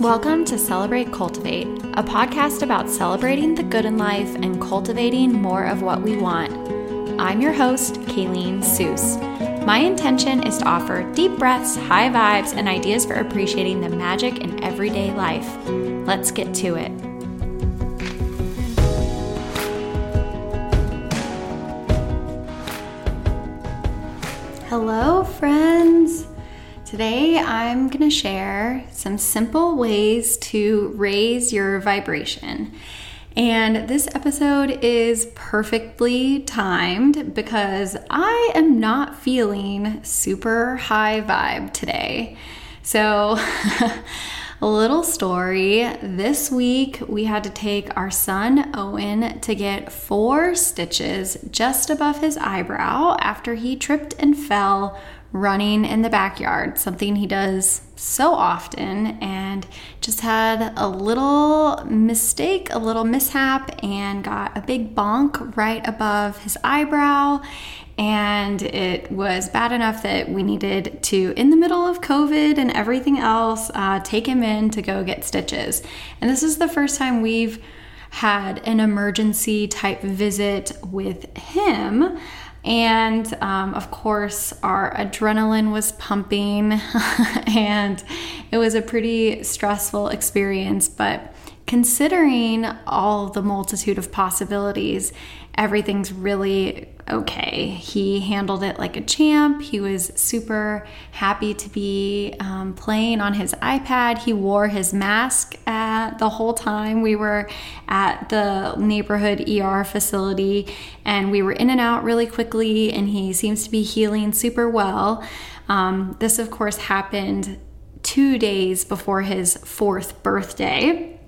Welcome to Celebrate Cultivate, a podcast about celebrating the good in life and cultivating more of what we want. I'm your host, Kaileen Seuss. My intention is to offer deep breaths, high vibes, and ideas for appreciating the magic in everyday life. Let's get to it. Hello. Today, I'm going to share some simple ways to raise your vibration. And this episode is perfectly timed because I am not feeling super high vibe today. So, a little story. This week, we had to take our son Owen to get four stitches just above his eyebrow after he tripped and fell running in the backyard, something he does so often, and just had a little mistake, a little mishap, and got a big bonk right above his eyebrow. And it was bad enough that we needed to, in the middle of COVID and everything else, uh, take him in to go get stitches. And this is the first time we've had an emergency type visit with him. And um, of course, our adrenaline was pumping, and it was a pretty stressful experience. But considering all the multitude of possibilities, everything's really okay. He handled it like a champ. He was super happy to be um, playing on his iPad. He wore his mask at the whole time we were at the neighborhood ER facility, and we were in and out really quickly. And he seems to be healing super well. Um, this, of course, happened two days before his fourth birthday.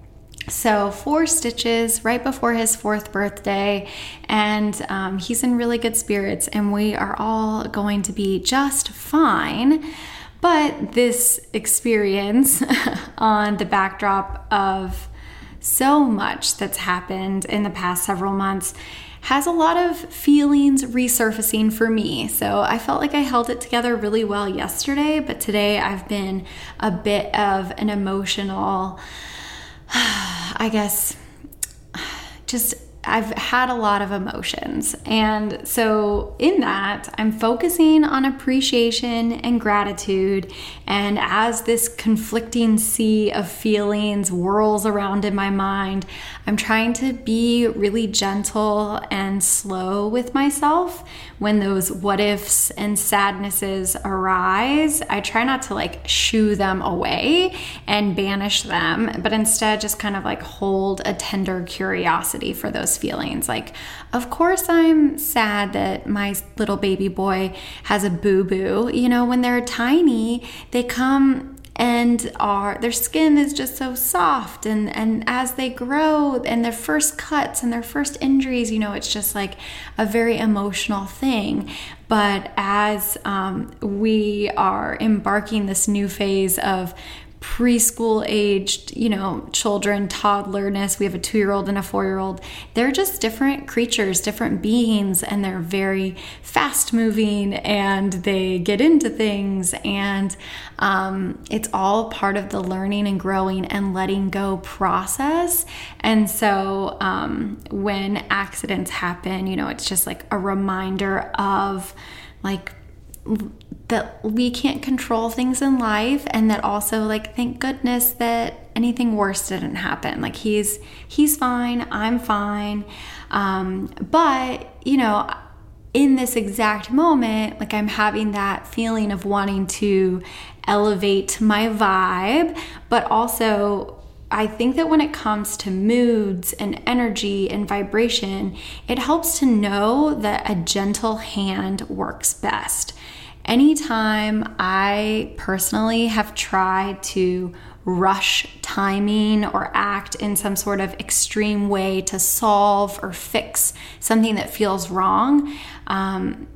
So, four stitches right before his fourth birthday, and um, he's in really good spirits, and we are all going to be just fine. But this experience on the backdrop of so much that's happened in the past several months has a lot of feelings resurfacing for me. So I felt like I held it together really well yesterday, but today I've been a bit of an emotional I guess, just I've had a lot of emotions. And so, in that, I'm focusing on appreciation and gratitude. And as this conflicting sea of feelings whirls around in my mind, I'm trying to be really gentle and slow with myself when those what ifs and sadnesses arise. I try not to like shoo them away and banish them, but instead just kind of like hold a tender curiosity for those feelings. Like, of course, I'm sad that my little baby boy has a boo boo. You know, when they're tiny, they come and are their skin is just so soft and and as they grow and their first cuts and their first injuries you know it's just like a very emotional thing but as um, we are embarking this new phase of preschool aged, you know, children, toddlerness. We have a two year old and a four year old. They're just different creatures, different beings, and they're very fast moving and they get into things. And um, it's all part of the learning and growing and letting go process. And so um, when accidents happen, you know, it's just like a reminder of like, that we can't control things in life and that also like thank goodness that anything worse didn't happen like he's he's fine i'm fine um, but you know in this exact moment like i'm having that feeling of wanting to elevate my vibe but also I think that when it comes to moods and energy and vibration, it helps to know that a gentle hand works best. Anytime I personally have tried to rush timing or act in some sort of extreme way to solve or fix something that feels wrong, um,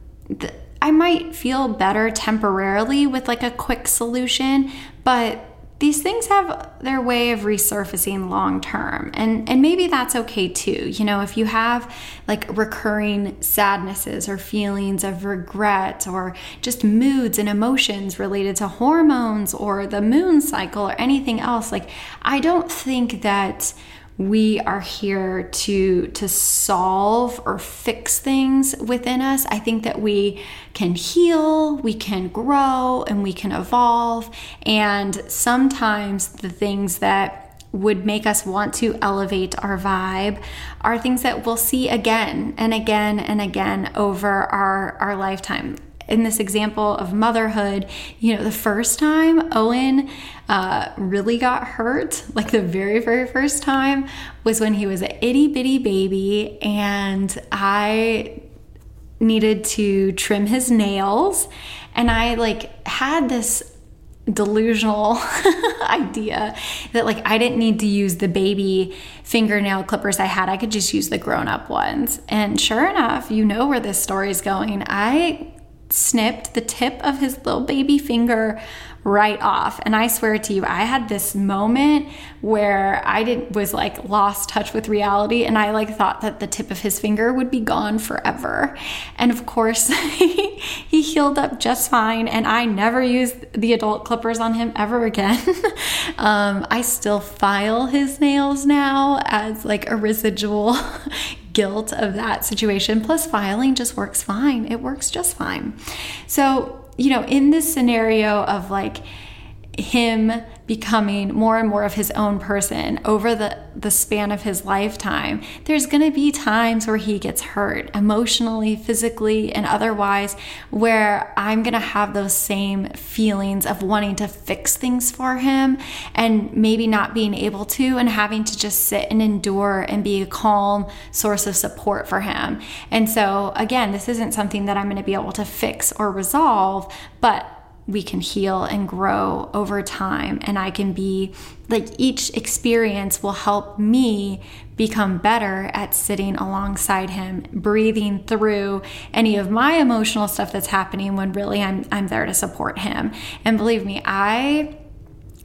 I might feel better temporarily with like a quick solution, but these things have their way of resurfacing long term and and maybe that's okay too. You know if you have like recurring sadnesses or feelings of regret or just moods and emotions related to hormones or the moon cycle or anything else like i don't think that we are here to to solve or fix things within us. I think that we can heal we can grow and we can evolve. And sometimes the things that would make us want to elevate our vibe are things that we'll see again and again and again over our our lifetime in this example of motherhood, you know, the first time Owen uh, really got hurt, like the very, very first time, was when he was an itty bitty baby and I needed to trim his nails. And I like had this delusional idea that like I didn't need to use the baby fingernail clippers I had. I could just use the grown-up ones. And sure enough, you know where this story is going. I snipped the tip of his little baby finger right off. And I swear to you, I had this moment where I did was like lost touch with reality and I like thought that the tip of his finger would be gone forever. And of course, he healed up just fine and I never used the adult clippers on him ever again. um, I still file his nails now as like a residual guilt of that situation. Plus, filing just works fine. It works just fine. So, you know, in this scenario of like him becoming more and more of his own person over the, the span of his lifetime, there's going to be times where he gets hurt emotionally, physically, and otherwise, where I'm going to have those same feelings of wanting to fix things for him and maybe not being able to, and having to just sit and endure and be a calm source of support for him. And so, again, this isn't something that I'm going to be able to fix or resolve, but we can heal and grow over time. And I can be like each experience will help me become better at sitting alongside him, breathing through any of my emotional stuff that's happening when really I'm, I'm there to support him. And believe me, I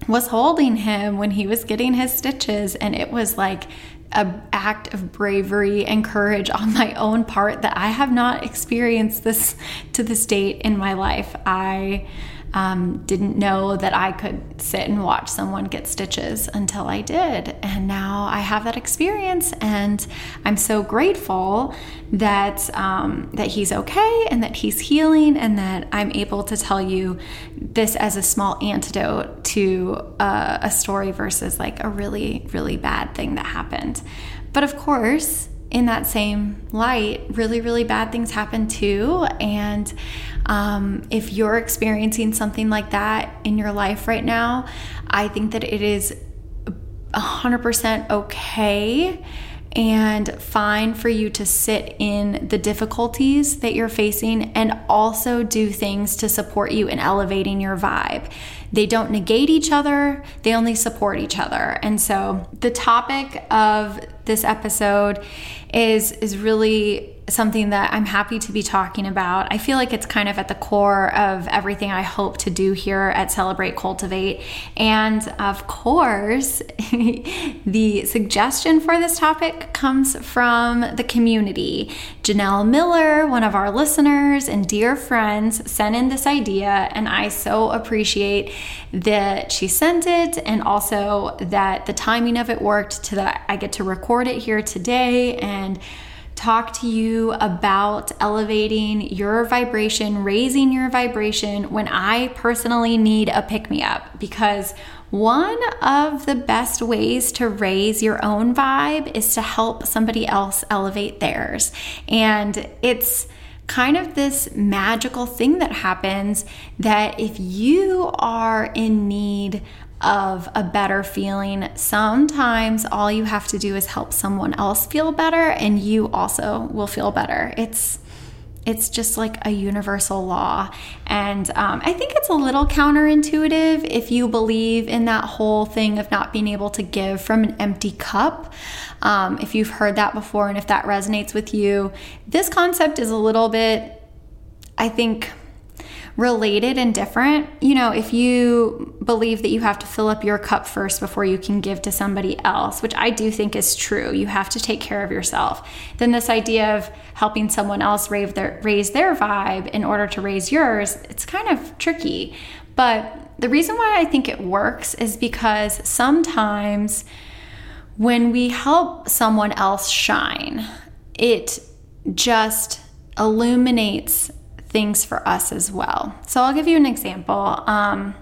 was holding him when he was getting his stitches, and it was like an act of bravery and courage on my own part that I have not experienced this to this date in my life. I um, didn't know that I could sit and watch someone get stitches until I did. And now I have that experience, and I'm so grateful that, um, that he's okay and that he's healing, and that I'm able to tell you this as a small antidote to uh, a story versus like a really, really bad thing that happened. But of course, in that same light, really, really bad things happen too. And um, if you're experiencing something like that in your life right now, I think that it is 100% okay and fine for you to sit in the difficulties that you're facing and also do things to support you in elevating your vibe. They don't negate each other, they only support each other. And so the topic of this episode is is really something that I'm happy to be talking about. I feel like it's kind of at the core of everything I hope to do here at Celebrate Cultivate. And of course, the suggestion for this topic comes from the community. Janelle Miller, one of our listeners and dear friends, sent in this idea, and I so appreciate that she sent it and also that the timing of it worked to that I get to record it here today and talk to you about elevating your vibration, raising your vibration when I personally need a pick me up because one of the best ways to raise your own vibe is to help somebody else elevate theirs. And it's kind of this magical thing that happens that if you are in need of a better feeling. Sometimes all you have to do is help someone else feel better and you also will feel better. It's it's just like a universal law. And um, I think it's a little counterintuitive if you believe in that whole thing of not being able to give from an empty cup. Um, if you've heard that before and if that resonates with you, this concept is a little bit, I think, related and different. You know, if you believe that you have to fill up your cup first before you can give to somebody else, which I do think is true, you have to take care of yourself. Then this idea of helping someone else raise their raise their vibe in order to raise yours, it's kind of tricky. But the reason why I think it works is because sometimes when we help someone else shine, it just illuminates things for us as well. So I'll give you an example. Um,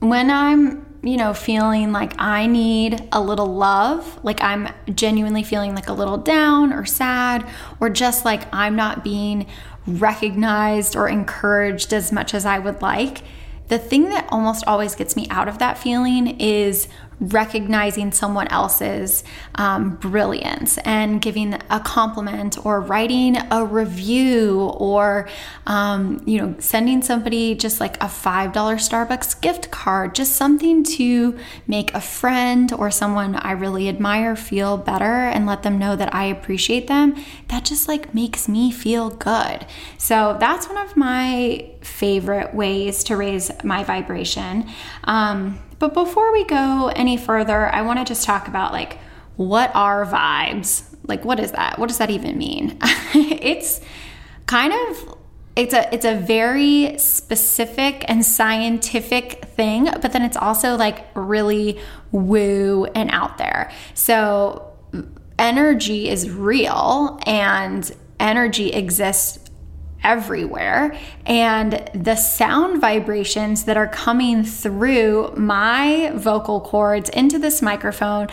when I'm, you know, feeling like I need a little love, like I'm genuinely feeling like a little down or sad, or just like I'm not being recognized or encouraged as much as I would like, the thing that almost always gets me out of that feeling is recognizing someone else's um, brilliance and giving a compliment or writing a review or um, you know sending somebody just like a $5 starbucks gift card just something to make a friend or someone i really admire feel better and let them know that i appreciate them that just like makes me feel good. So that's one of my favorite ways to raise my vibration. Um, but before we go any further, I want to just talk about like what are vibes? Like what is that? What does that even mean? it's kind of it's a it's a very specific and scientific thing, but then it's also like really woo and out there. So energy is real and energy exists everywhere. And the sound vibrations that are coming through my vocal cords into this microphone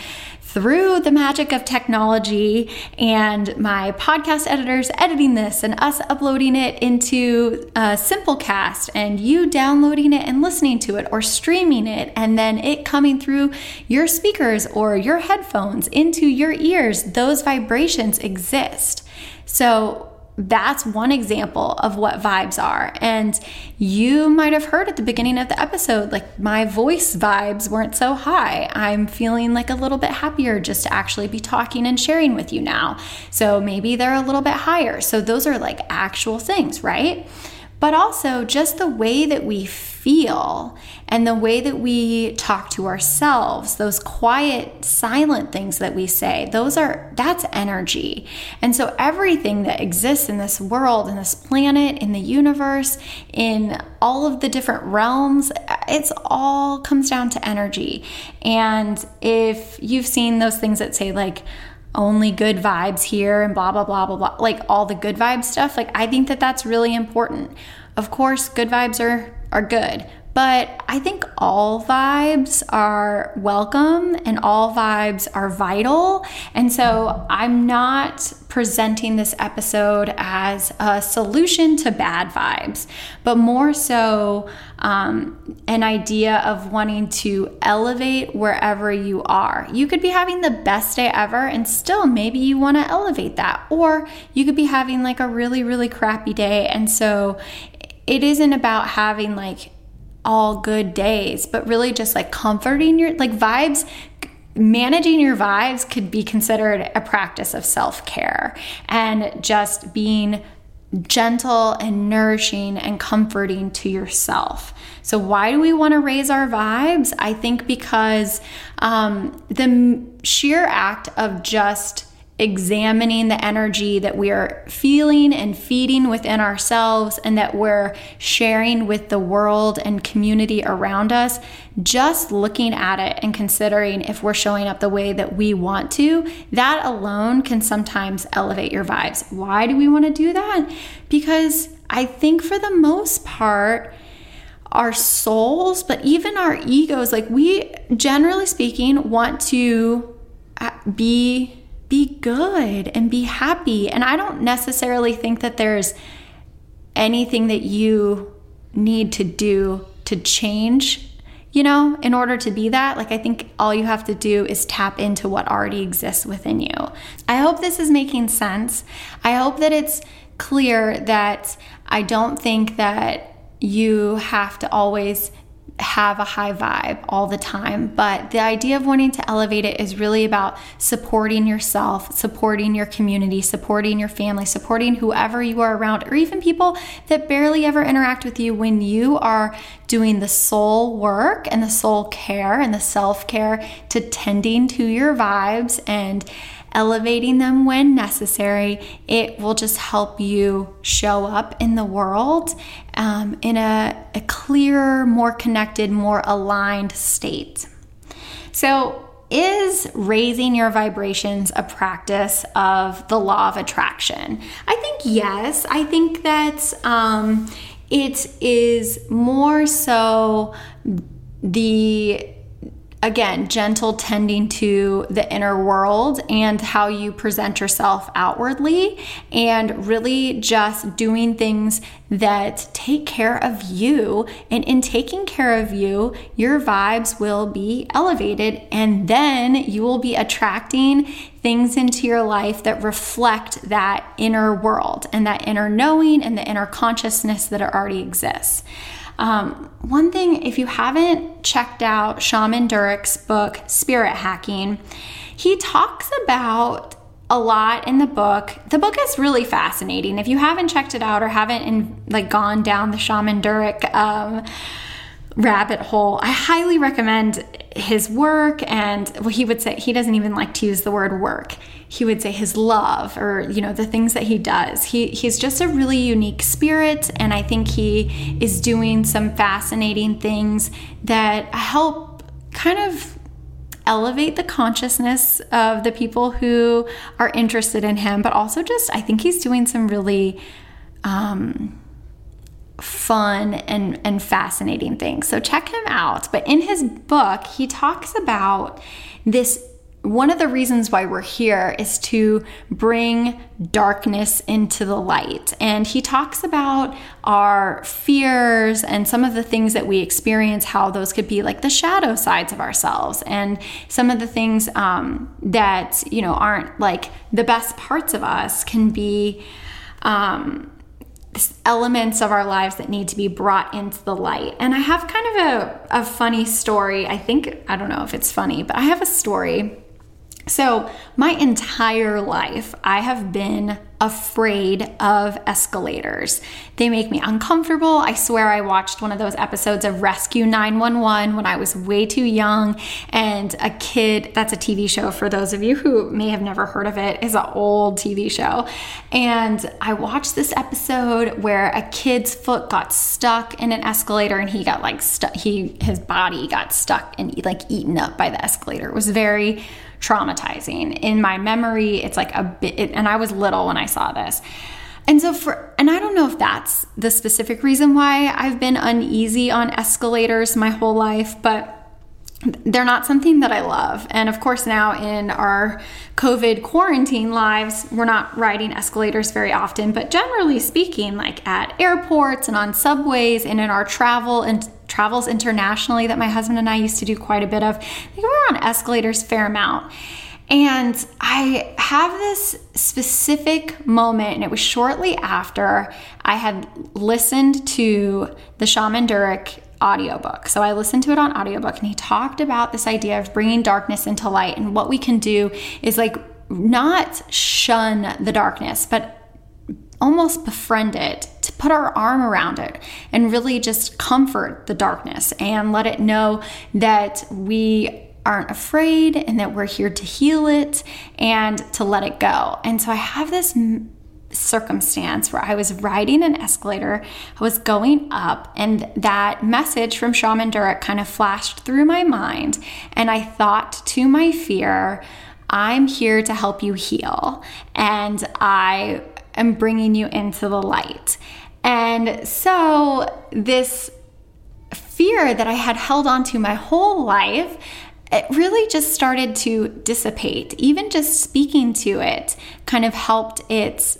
through the magic of technology and my podcast editors editing this and us uploading it into uh, Simplecast and you downloading it and listening to it or streaming it and then it coming through your speakers or your headphones into your ears, those vibrations exist. So, that's one example of what vibes are. And you might have heard at the beginning of the episode, like my voice vibes weren't so high. I'm feeling like a little bit happier just to actually be talking and sharing with you now. So maybe they're a little bit higher. So those are like actual things, right? But also just the way that we feel and the way that we talk to ourselves, those quiet, silent things that we say, those are that's energy. And so everything that exists in this world, in this planet, in the universe, in all of the different realms, it's all comes down to energy. And if you've seen those things that say like only good vibes here and blah blah blah blah blah like all the good vibe stuff like i think that that's really important of course, good vibes are, are good, but I think all vibes are welcome and all vibes are vital. And so I'm not presenting this episode as a solution to bad vibes, but more so um, an idea of wanting to elevate wherever you are. You could be having the best day ever, and still maybe you want to elevate that. Or you could be having like a really, really crappy day, and so it isn't about having like all good days, but really just like comforting your like vibes. Managing your vibes could be considered a practice of self care and just being gentle and nourishing and comforting to yourself. So, why do we want to raise our vibes? I think because um, the sheer act of just examining the energy that we are feeling and feeding within ourselves and that we're sharing with the world and community around us, just looking at it and considering if we're showing up the way that we want to, that alone can sometimes elevate your vibes. Why do we want to do that? Because I think for the most part, our souls, but even our egos, like we generally speaking want to uh, be be good and be happy. And I don't necessarily think that there's anything that you need to do to change, you know, in order to be that. Like, I think all you have to do is tap into what already exists within you. I hope this is making sense. I hope that it's clear that I don't think that you have to always have a high vibe all the time, but the idea of wanting to elevate it is really about supporting yourself, supporting your community, supporting your family, supporting whoever you are around, or even people that barely ever interact with you when you are doing the soul work and the soul care and the self care to tending to your vibes and elevating them when necessary, it will just help you show up in the world um, in a, a clearer, more connected, more aligned state. So, is raising your vibrations a practice of the law of attraction? I think yes. I think that um, it is more so the again, gentle tending to the inner world and how you present yourself outwardly, and really just doing things that take care of you. And in taking care of you, your vibes will be elevated, and then you will be attracting things into your life that reflect that inner world and that inner knowing and the inner consciousness that already exists. Um, one thing, if you haven't checked out Shaman Durek's book, Spirit Hacking, he talks about a lot in the book. The book is really fascinating. If you haven't checked it out or haven't in, like gone down the Shaman Durek um, rabbit hole, I highly recommend his work. And well, he would say he doesn't even like to use the word work he would say his love or you know the things that he does he he's just a really unique spirit and i think he is doing some fascinating things that help kind of elevate the consciousness of the people who are interested in him but also just i think he's doing some really um, fun and, and fascinating things. So check him out. But in his book, he talks about this one of the reasons why we're here is to bring darkness into the light. And he talks about our fears and some of the things that we experience, how those could be like the shadow sides of ourselves, and some of the things um, that, you know, aren't like the best parts of us can be. Um, elements of our lives that need to be brought into the light. And I have kind of a, a funny story. I think, I don't know if it's funny, but I have a story so, my entire life, I have been afraid of escalators. They make me uncomfortable. I swear I watched one of those episodes of Rescue 911 when I was way too young and a kid, that's a TV show for those of you who may have never heard of it, is an old TV show. And I watched this episode where a kid's foot got stuck in an escalator and he got like stuck he his body got stuck and like eaten up by the escalator. It was very traumatizing. In my memory, it's like a bit, it, and I was little when I saw this. And so, for, and I don't know if that's the specific reason why I've been uneasy on escalators my whole life, but they're not something that I love. And of course, now in our COVID quarantine lives, we're not riding escalators very often, but generally speaking, like at airports and on subways and in our travel and travels internationally that my husband and I used to do quite a bit of. I think we were on escalators fair amount. And I have this specific moment, and it was shortly after I had listened to the Shaman Durek audiobook. So I listened to it on audiobook, and he talked about this idea of bringing darkness into light. And what we can do is like not shun the darkness, but almost befriend it, to put our arm around it and really just comfort the darkness and let it know that we aren't afraid and that we're here to heal it and to let it go. And so I have this circumstance where I was riding an escalator, I was going up, and that message from Shaman Durek kind of flashed through my mind. And I thought to my fear, I'm here to help you heal. And I and bringing you into the light. And so, this fear that I had held on to my whole life, it really just started to dissipate. Even just speaking to it kind of helped its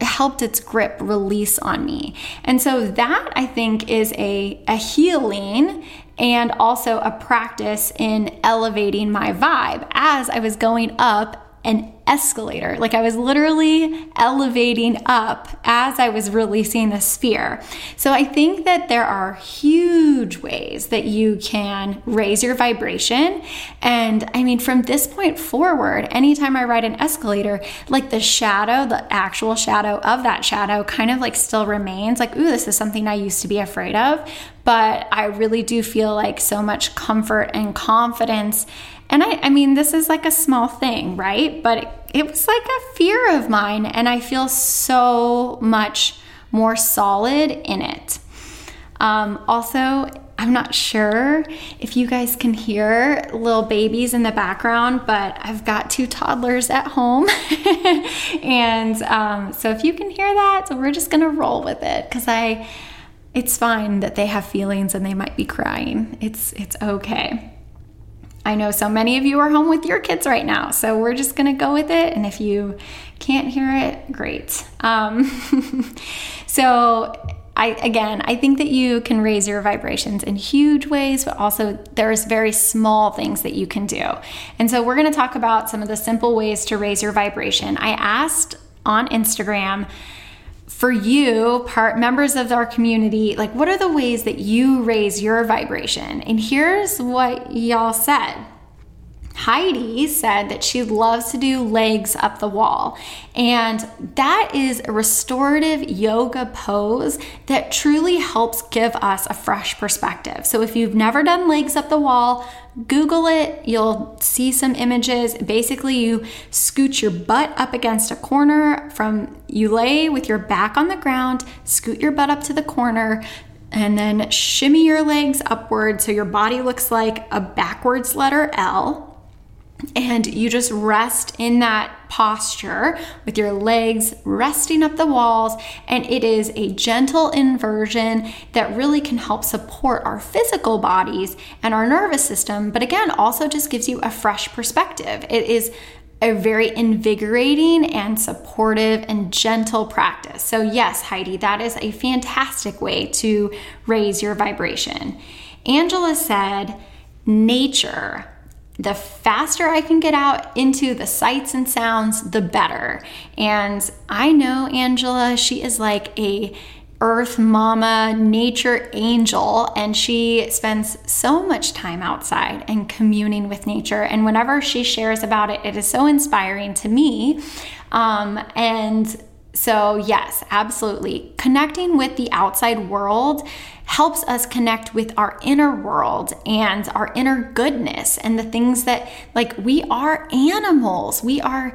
helped its grip release on me. And so that I think is a, a healing and also a practice in elevating my vibe as I was going up an escalator. Like I was literally elevating up as I was releasing the sphere. So I think that there are huge ways that you can raise your vibration. And I mean, from this point forward, anytime I ride an escalator, like the shadow, the actual shadow of that shadow kind of like still remains like, ooh, this is something I used to be afraid of. But I really do feel like so much comfort and confidence and I, I mean, this is like a small thing, right? But it, it was like a fear of mine, and I feel so much more solid in it. Um, also, I'm not sure if you guys can hear little babies in the background, but I've got two toddlers at home. and um, so if you can hear that, so we're just gonna roll with it because I, it's fine that they have feelings and they might be crying. It's it's okay. I know so many of you are home with your kids right now, so we're just gonna go with it. And if you can't hear it, great. Um, so, I again, I think that you can raise your vibrations in huge ways, but also there's very small things that you can do. And so, we're gonna talk about some of the simple ways to raise your vibration. I asked on Instagram for you, part members of our community, like what are the ways that you raise your vibration? And here's what y'all said. Heidi said that she loves to do legs up the wall. And that is a restorative yoga pose that truly helps give us a fresh perspective. So if you've never done legs up the wall, Google it, you'll see some images. Basically, you scoot your butt up against a corner from you lay with your back on the ground, scoot your butt up to the corner, and then shimmy your legs upward so your body looks like a backwards letter L and you just rest in that posture with your legs resting up the walls. And it is a gentle inversion that really can help support our physical bodies and our nervous system, but again, also just gives you a fresh perspective. It is a very invigorating and supportive and gentle practice. So, yes, Heidi, that is a fantastic way to raise your vibration. Angela said, Nature the faster I can get out into the sights and sounds, the better. And I know Angela, she is like a earth mama, nature angel, and she spends so much time outside and communing with nature. And whenever she shares about it, it is so inspiring to me. Um, and so, yes, absolutely. Connecting with the outside world helps us connect with our inner world and our inner goodness and the things that, like, we are animals. We are.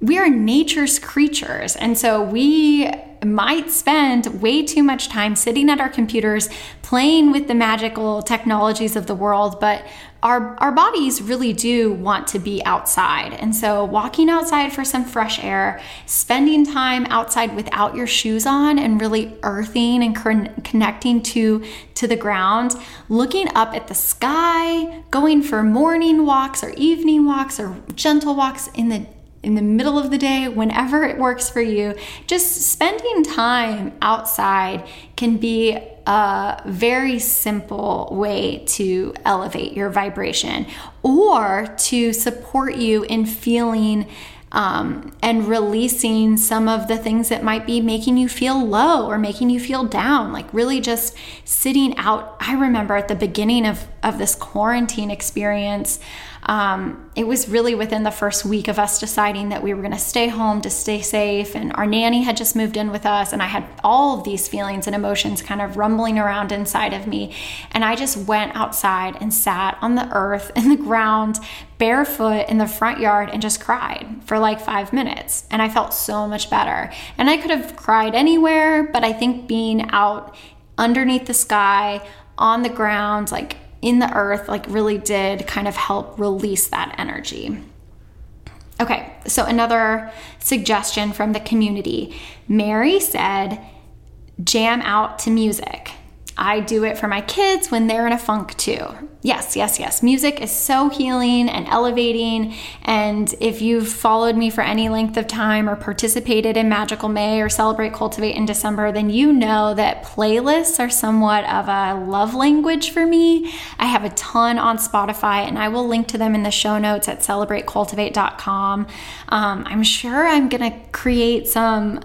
We are nature's creatures. And so we might spend way too much time sitting at our computers playing with the magical technologies of the world, but our, our bodies really do want to be outside. And so, walking outside for some fresh air, spending time outside without your shoes on, and really earthing and con- connecting to, to the ground, looking up at the sky, going for morning walks or evening walks or gentle walks in the in the middle of the day, whenever it works for you, just spending time outside can be a very simple way to elevate your vibration or to support you in feeling um, and releasing some of the things that might be making you feel low or making you feel down. Like really just sitting out. I remember at the beginning of, of this quarantine experience, um, it was really within the first week of us deciding that we were going to stay home to stay safe. And our nanny had just moved in with us, and I had all of these feelings and emotions kind of rumbling around inside of me. And I just went outside and sat on the earth in the ground, barefoot in the front yard, and just cried for like five minutes. And I felt so much better. And I could have cried anywhere, but I think being out underneath the sky, on the ground, like in the earth like really did kind of help release that energy. Okay, so another suggestion from the community. Mary said, jam out to music. I do it for my kids when they're in a funk too. Yes, yes, yes. Music is so healing and elevating. And if you've followed me for any length of time or participated in Magical May or Celebrate Cultivate in December, then you know that playlists are somewhat of a love language for me. I have a ton on Spotify and I will link to them in the show notes at celebratecultivate.com. Um, I'm sure I'm going to create some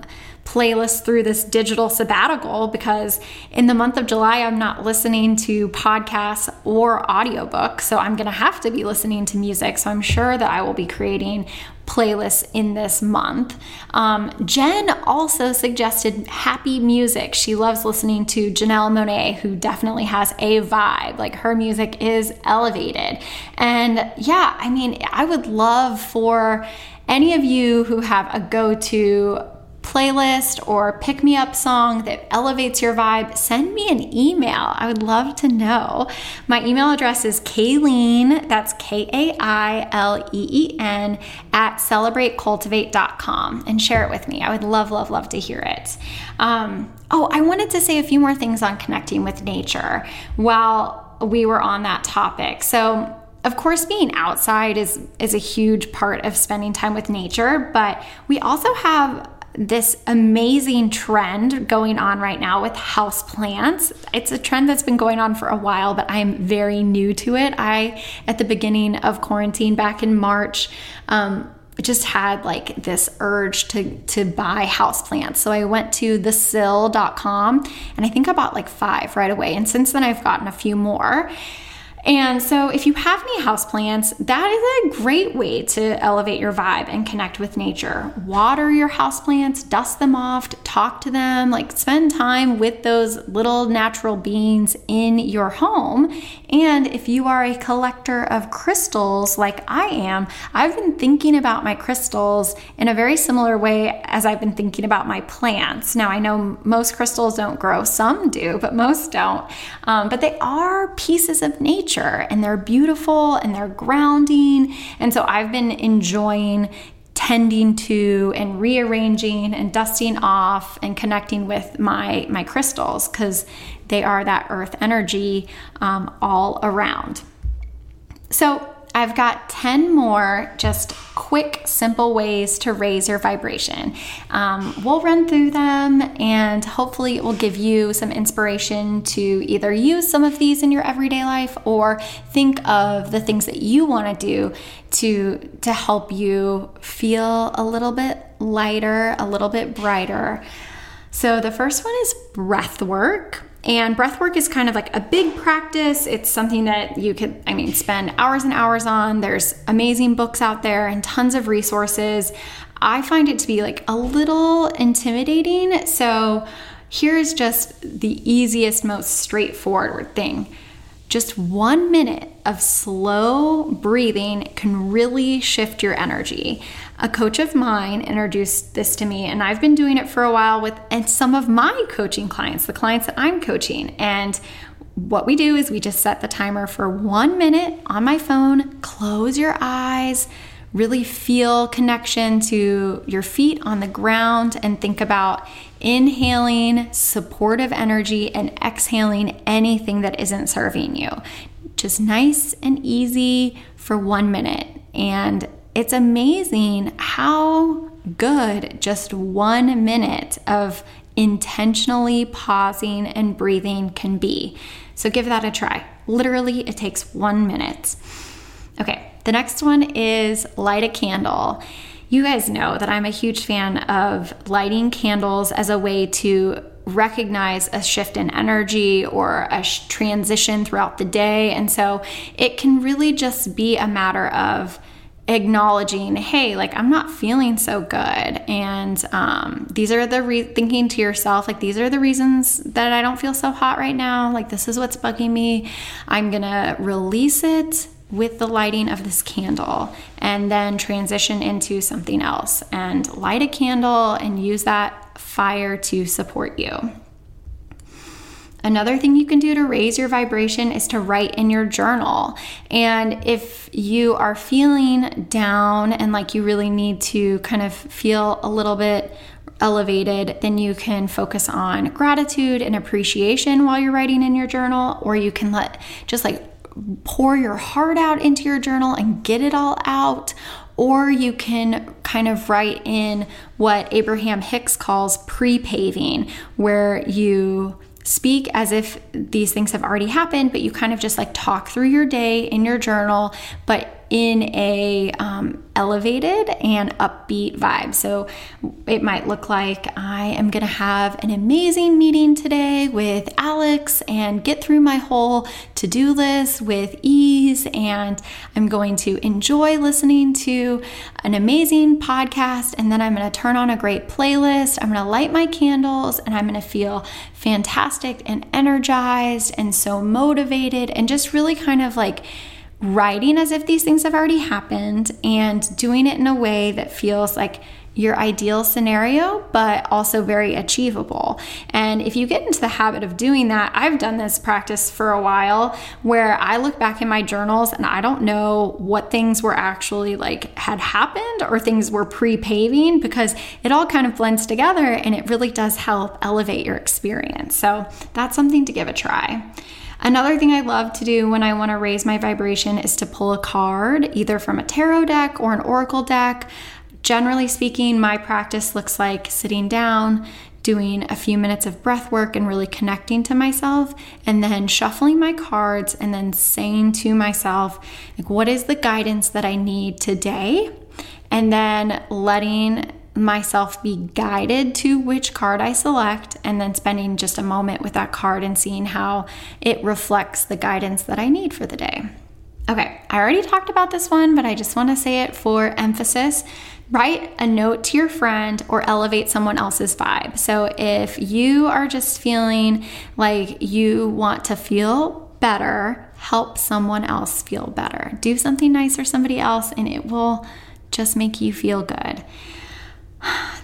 playlist through this digital sabbatical because in the month of July, I'm not listening to podcasts or audiobooks. So I'm going to have to be listening to music. So I'm sure that I will be creating playlists in this month. Um, Jen also suggested happy music. She loves listening to Janelle Monáe, who definitely has a vibe. Like her music is elevated. And yeah, I mean, I would love for any of you who have a go to playlist or pick me up song that elevates your vibe, send me an email. I would love to know. My email address is Kaileen, that's K A I L E E N, at celebratecultivate.com and share it with me. I would love, love, love to hear it. Um, oh, I wanted to say a few more things on connecting with nature while we were on that topic. So, of course being outside is is a huge part of spending time with nature but we also have this amazing trend going on right now with house plants. It's a trend that's been going on for a while, but I'm very new to it. I, at the beginning of quarantine back in March, um, just had like this urge to to buy house plants. So I went to thesill.com and I think I bought like 5 right away and since then I've gotten a few more. And so, if you have any houseplants, that is a great way to elevate your vibe and connect with nature. Water your houseplants, dust them off, talk to them, like spend time with those little natural beings in your home. And if you are a collector of crystals like I am, I've been thinking about my crystals in a very similar way as I've been thinking about my plants. Now, I know most crystals don't grow, some do, but most don't. Um, but they are pieces of nature nature and they're beautiful and they're grounding. And so I've been enjoying tending to and rearranging and dusting off and connecting with my my crystals because they are that earth energy um, all around so I've got 10 more just quick, simple ways to raise your vibration. Um, we'll run through them and hopefully it will give you some inspiration to either use some of these in your everyday life or think of the things that you want to do to, to help you feel a little bit lighter, a little bit brighter. So the first one is breath work. And breath work is kind of like a big practice. It's something that you could, I mean, spend hours and hours on. There's amazing books out there and tons of resources. I find it to be like a little intimidating. So here's just the easiest, most straightforward thing. Just one minute of slow breathing can really shift your energy. A coach of mine introduced this to me, and I've been doing it for a while with and some of my coaching clients, the clients that I'm coaching. And what we do is we just set the timer for one minute on my phone, close your eyes, really feel connection to your feet on the ground, and think about inhaling supportive energy and exhaling anything that isn't serving you. Just nice and easy for one minute. And it's amazing how good just one minute of intentionally pausing and breathing can be. So give that a try. Literally, it takes one minute. Okay, the next one is light a candle. You guys know that I'm a huge fan of lighting candles as a way to recognize a shift in energy or a sh- transition throughout the day. And so it can really just be a matter of acknowledging, hey, like I'm not feeling so good. And um, these are the re- thinking to yourself, like, these are the reasons that I don't feel so hot right now. Like, this is what's bugging me. I'm going to release it with the lighting of this candle and then transition into something else and light a candle and use that fire to support you. Another thing you can do to raise your vibration is to write in your journal. And if you are feeling down and like you really need to kind of feel a little bit elevated, then you can focus on gratitude and appreciation while you're writing in your journal, or you can let just like pour your heart out into your journal and get it all out. Or you can kind of write in what Abraham Hicks calls pre paving, where you speak as if these things have already happened, but you kind of just like talk through your day in your journal, but in a um, elevated and upbeat vibe. So it might look like I am going to have an amazing meeting today with Alex and get through my whole to-do list with ease and I'm going to enjoy listening to an amazing podcast and then I'm going to turn on a great playlist. I'm going to light my candles and I'm going to feel fantastic and energized and so motivated and just really kind of like writing as if these things have already happened and doing it in a way that feels like your ideal scenario, but also very achievable. And if you get into the habit of doing that, I've done this practice for a while where I look back in my journals and I don't know what things were actually like had happened or things were pre paving because it all kind of blends together and it really does help elevate your experience. So that's something to give a try. Another thing I love to do when I want to raise my vibration is to pull a card, either from a tarot deck or an oracle deck. Generally speaking, my practice looks like sitting down, doing a few minutes of breath work and really connecting to myself, and then shuffling my cards and then saying to myself, like, what is the guidance that I need today? And then letting myself be guided to which card I select, and then spending just a moment with that card and seeing how it reflects the guidance that I need for the day. Okay, I already talked about this one, but I just want to say it for emphasis. Write a note to your friend or elevate someone else's vibe. So if you are just feeling like you want to feel better, help someone else feel better. Do something nice for somebody else, and it will just make you feel good.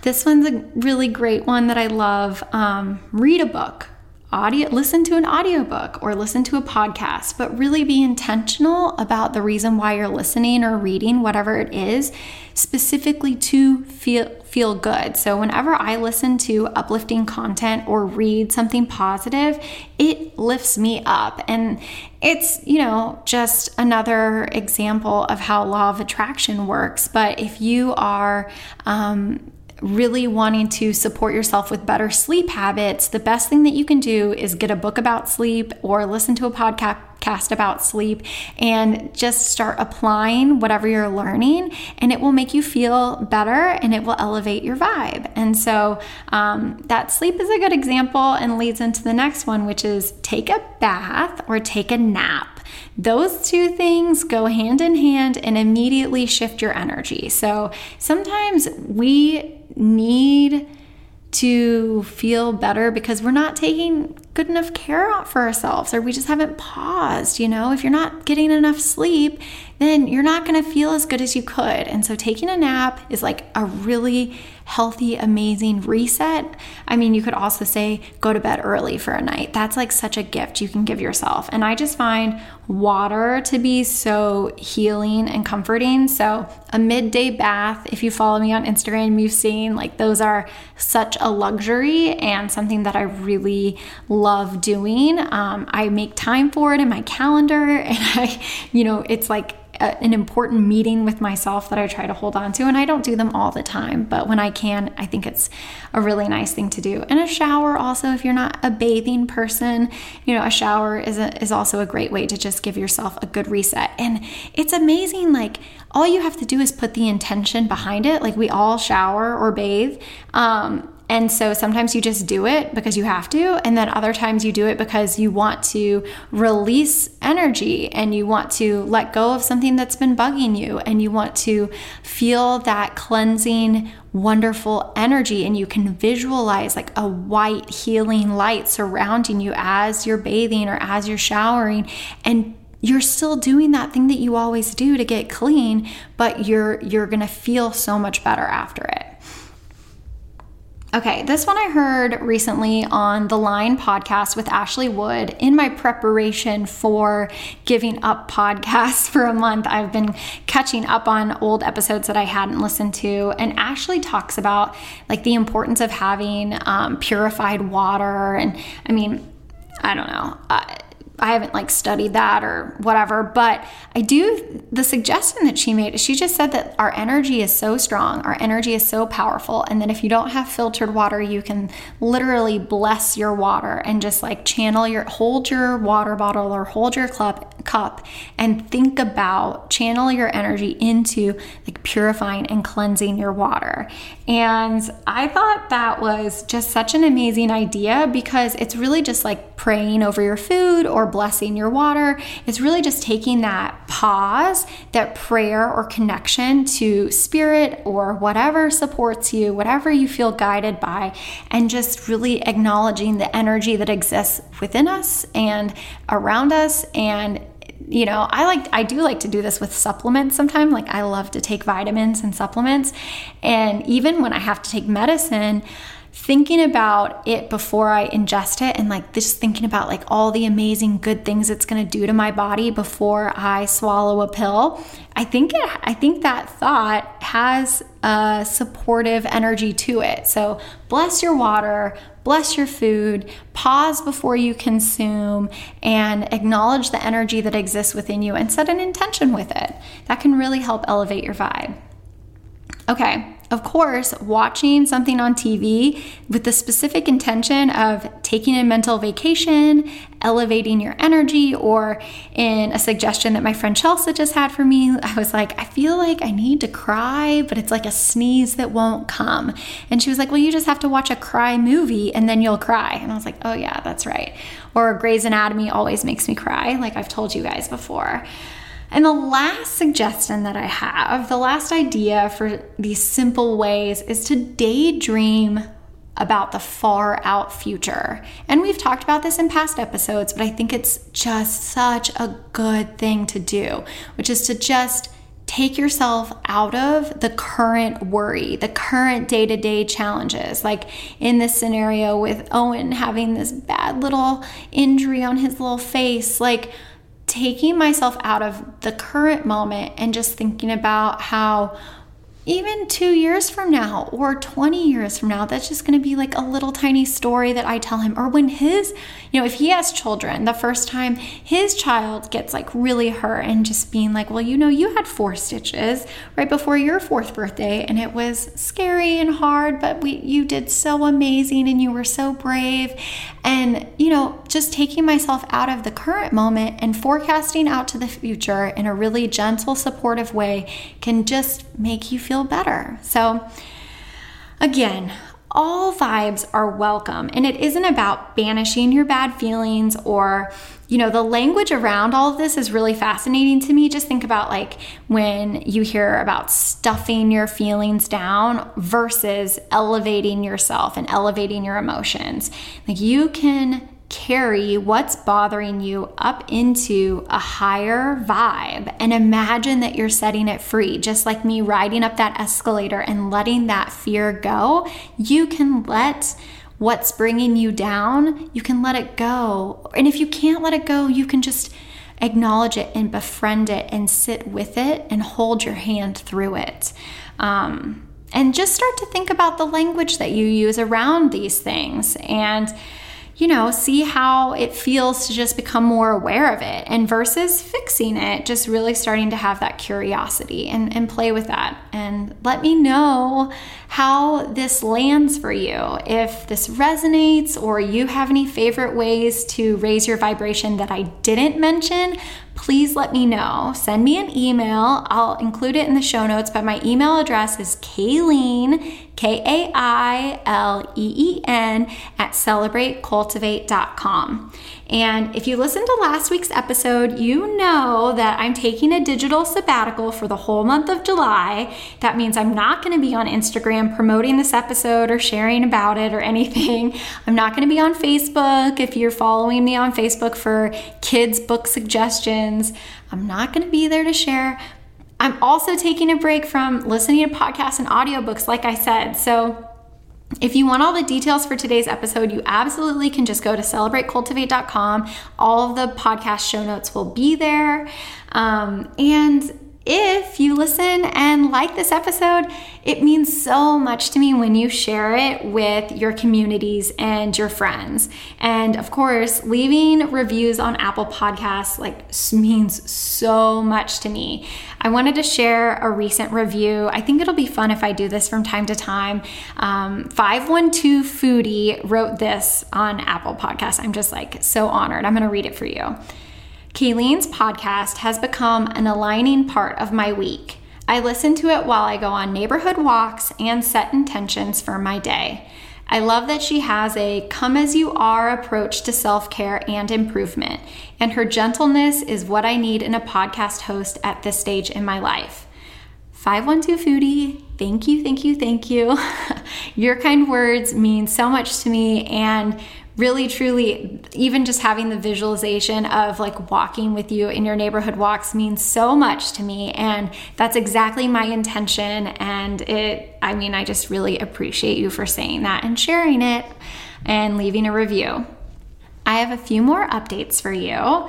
This one's a really great one that I love. Um, read a book, audio, listen to an audiobook or listen to a podcast, but really be intentional about the reason why you're listening or reading, whatever it is, specifically to feel feel good. So whenever I listen to uplifting content or read something positive, it lifts me up. And it's, you know, just another example of how law of attraction works. But if you are um, really wanting to support yourself with better sleep habits, the best thing that you can do is get a book about sleep or listen to a podcast about sleep and just start applying whatever you're learning, and it will make you feel better and it will elevate your vibe. And so, um, that sleep is a good example and leads into the next one, which is take a bath or take a nap. Those two things go hand in hand and immediately shift your energy. So sometimes we need to feel better because we're not taking good enough care for ourselves or we just haven't paused. You know, if you're not getting enough sleep, then you're not going to feel as good as you could. And so taking a nap is like a really healthy, amazing reset. I mean, you could also say go to bed early for a night. That's like such a gift you can give yourself. And I just find water to be so healing and comforting. So, a midday bath, if you follow me on Instagram, you've seen like those are such a luxury and something that I really love doing. Um, I make time for it in my calendar, and I, you know, it's like a, an important meeting with myself that I try to hold on to. And I don't do them all the time, but when I can, I think it's a really nice thing to do. And a shower, also, if you're not a bathing person, you know, a shower is, a, is also a great way to just give yourself a good reset. And it's amazing, like, all you have to do is put the intention behind it. Like, we all shower or bathe. Um, and so sometimes you just do it because you have to, and then other times you do it because you want to release energy and you want to let go of something that's been bugging you and you want to feel that cleansing, wonderful energy. And you can visualize like a white healing light surrounding you as you're bathing or as you're showering. And you're still doing that thing that you always do to get clean, but you're you're going to feel so much better after it. Okay, this one I heard recently on the Line podcast with Ashley Wood in my preparation for giving up podcasts for a month. I've been catching up on old episodes that I hadn't listened to, and Ashley talks about like the importance of having um, purified water. And I mean, I don't know. Uh, I haven't like studied that or whatever, but I do. The suggestion that she made, she just said that our energy is so strong, our energy is so powerful, and that if you don't have filtered water, you can literally bless your water and just like channel your, hold your water bottle or hold your cup, cup and think about channel your energy into like purifying and cleansing your water. And I thought that was just such an amazing idea because it's really just like praying over your food or blessing your water. It's really just taking that pause, that prayer or connection to spirit or whatever supports you, whatever you feel guided by, and just really acknowledging the energy that exists within us and around us and you know, I like I do like to do this with supplements sometimes. Like I love to take vitamins and supplements. And even when I have to take medicine, thinking about it before I ingest it and like just thinking about like all the amazing good things it's going to do to my body before I swallow a pill. I think it, I think that thought has a supportive energy to it. So bless your water, bless your food, pause before you consume and acknowledge the energy that exists within you and set an intention with it. That can really help elevate your vibe. Okay, of course, watching something on TV with the specific intention of taking a mental vacation, elevating your energy, or in a suggestion that my friend Chelsea just had for me, I was like, I feel like I need to cry, but it's like a sneeze that won't come. And she was like, Well, you just have to watch a cry movie and then you'll cry. And I was like, Oh, yeah, that's right. Or Grey's Anatomy always makes me cry, like I've told you guys before. And the last suggestion that I have, the last idea for these simple ways is to daydream about the far out future. And we've talked about this in past episodes, but I think it's just such a good thing to do, which is to just take yourself out of the current worry, the current day to day challenges. Like in this scenario with Owen having this bad little injury on his little face, like taking myself out of the current moment and just thinking about how even two years from now or 20 years from now, that's just going to be like a little tiny story that I tell him. Or when his, you know, if he has children, the first time his child gets like really hurt and just being like, well, you know, you had four stitches right before your fourth birthday and it was scary and hard, but we, you did so amazing and you were so brave. And, you know, just taking myself out of the current moment and forecasting out to the future in a really gentle, supportive way can just make you feel better. So, again, all vibes are welcome. And it isn't about banishing your bad feelings or you know the language around all of this is really fascinating to me. Just think about like when you hear about stuffing your feelings down versus elevating yourself and elevating your emotions. Like you can carry what's bothering you up into a higher vibe and imagine that you're setting it free. Just like me riding up that escalator and letting that fear go, you can let what's bringing you down, you can let it go. And if you can't let it go, you can just acknowledge it and befriend it and sit with it and hold your hand through it. Um, and just start to think about the language that you use around these things. And you know, see how it feels to just become more aware of it and versus fixing it, just really starting to have that curiosity and, and play with that. And let me know how this lands for you. If this resonates or you have any favorite ways to raise your vibration that I didn't mention, please let me know. Send me an email. I'll include it in the show notes, but my email address is Kaileen, K A I L E E N, at celebratecultivate.com. And if you listened to last week's episode, you know that I'm taking a digital sabbatical for the whole month of July. That means I'm not going to be on Instagram promoting this episode or sharing about it or anything. I'm not going to be on Facebook if you're following me on Facebook for kids' book suggestions. I'm not going to be there to share. I'm also taking a break from listening to podcasts and audiobooks, like I said. So, If you want all the details for today's episode, you absolutely can just go to celebratecultivate.com. All of the podcast show notes will be there. Um, and if you listen and like this episode, it means so much to me when you share it with your communities and your friends. And of course, leaving reviews on Apple Podcasts like means so much to me. I wanted to share a recent review. I think it'll be fun if I do this from time to time. Um, 512 Foodie wrote this on Apple Podcasts. I'm just like so honored. I'm going to read it for you. Kaileen's podcast has become an aligning part of my week. I listen to it while I go on neighborhood walks and set intentions for my day. I love that she has a come as you are approach to self care and improvement, and her gentleness is what I need in a podcast host at this stage in my life. 512 Foodie, thank you, thank you, thank you. Your kind words mean so much to me and really truly even just having the visualization of like walking with you in your neighborhood walks means so much to me and that's exactly my intention and it i mean i just really appreciate you for saying that and sharing it and leaving a review. I have a few more updates for you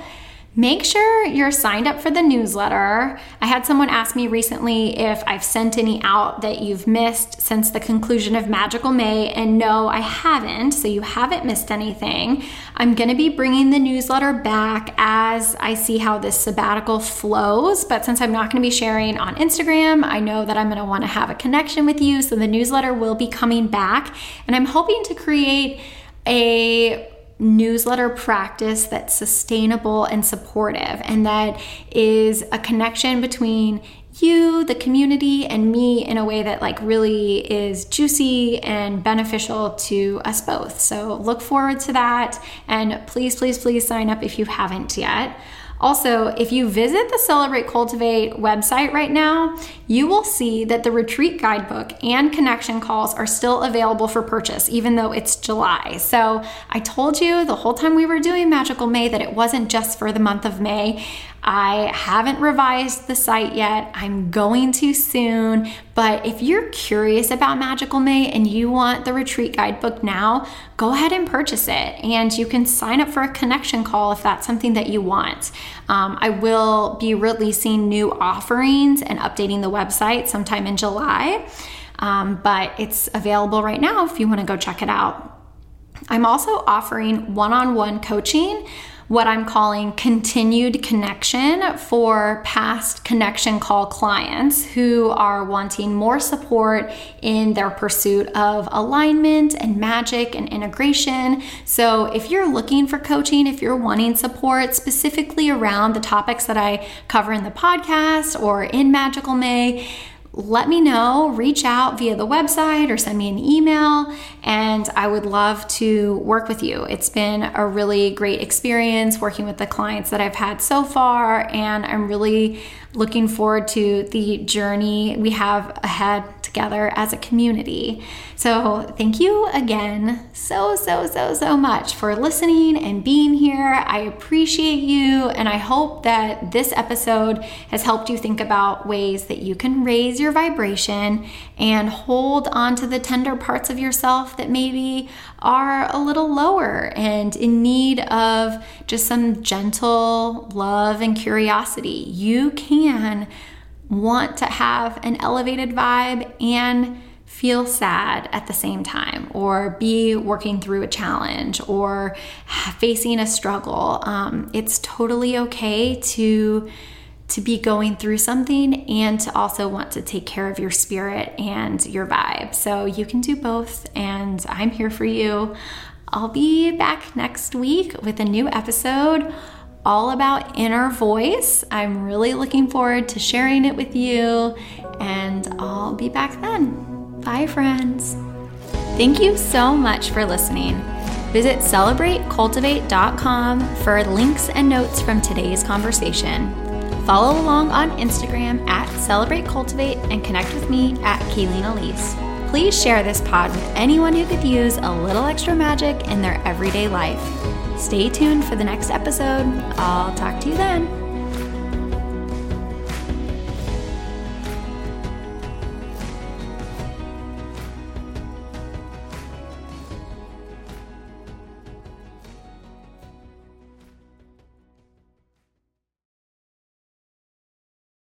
Make sure you're signed up for the newsletter. I had someone ask me recently if I've sent any out that you've missed since the conclusion of Magical May, and no, I haven't, so you haven't missed anything. I'm to be bringing the newsletter back as I see how this sabbatical flows, but since I'm not to be sharing on Instagram, I know that I'm want to have a connection with you, so the newsletter will be coming back, and I'm hoping to create a newsletter practice that's sustainable and supportive and that is a connection between you, the community, and me in a way that like really is juicy and beneficial to us both. So look forward to that and please, please, please sign up if you haven't yet. Also, if you visit the Celebrate Cultivate website right now, you will see that the retreat guidebook and connection calls are still available for purchase, even though it's July. So I told you the whole time we were doing Magical May that it wasn't just for the month of May. I haven't revised the site yet. I'm going to soon. But if you're curious about Magical May and you want the retreat guidebook now, go ahead and purchase it. And you can sign up for a connection call if that's something that you want. Um, I will be releasing new offerings and updating the website sometime in July. Um, but it's available right now if you want to go check it out. I'm also offering one on one coaching what I'm calling continued connection for past connection call clients who are wanting more support in their pursuit of alignment and magic and integration. So, if you're looking for coaching, if you're wanting support specifically around the topics that I cover in the podcast or in Magical May, let me know, reach out via the website or send me an email, and I would love to work with you. It's been a really great experience working with the clients that I've had so far, and I'm really looking forward to the journey we have ahead together as a community. So, thank you again so, so, so, so much for listening and being here. I appreciate you, and I hope that this episode has helped you think about ways that you can raise your vibration and hold on to the tender parts of yourself that maybe are a little lower and in need of just some gentle love and curiosity. You can want to have an elevated vibe and feel sad at the same time, or be working through a challenge or facing a struggle. Um, it's totally okay to to be going through something and to also want to take care of your spirit and your vibe. So you can do both, and I'm here for you. I'll be back next week with a new episode all about inner voice. I'm really looking forward to sharing it with you, and I'll be back then. Bye, friends. Thank you so much for listening. Visit celebratecultivate.com for links and notes from today's conversation. Follow along on Instagram at Celebrate Cultivate and connect with me at Kaileen Elise. Please share this pod with anyone who could use a little extra magic in their everyday life. Stay tuned for the next episode. I'll talk to you then.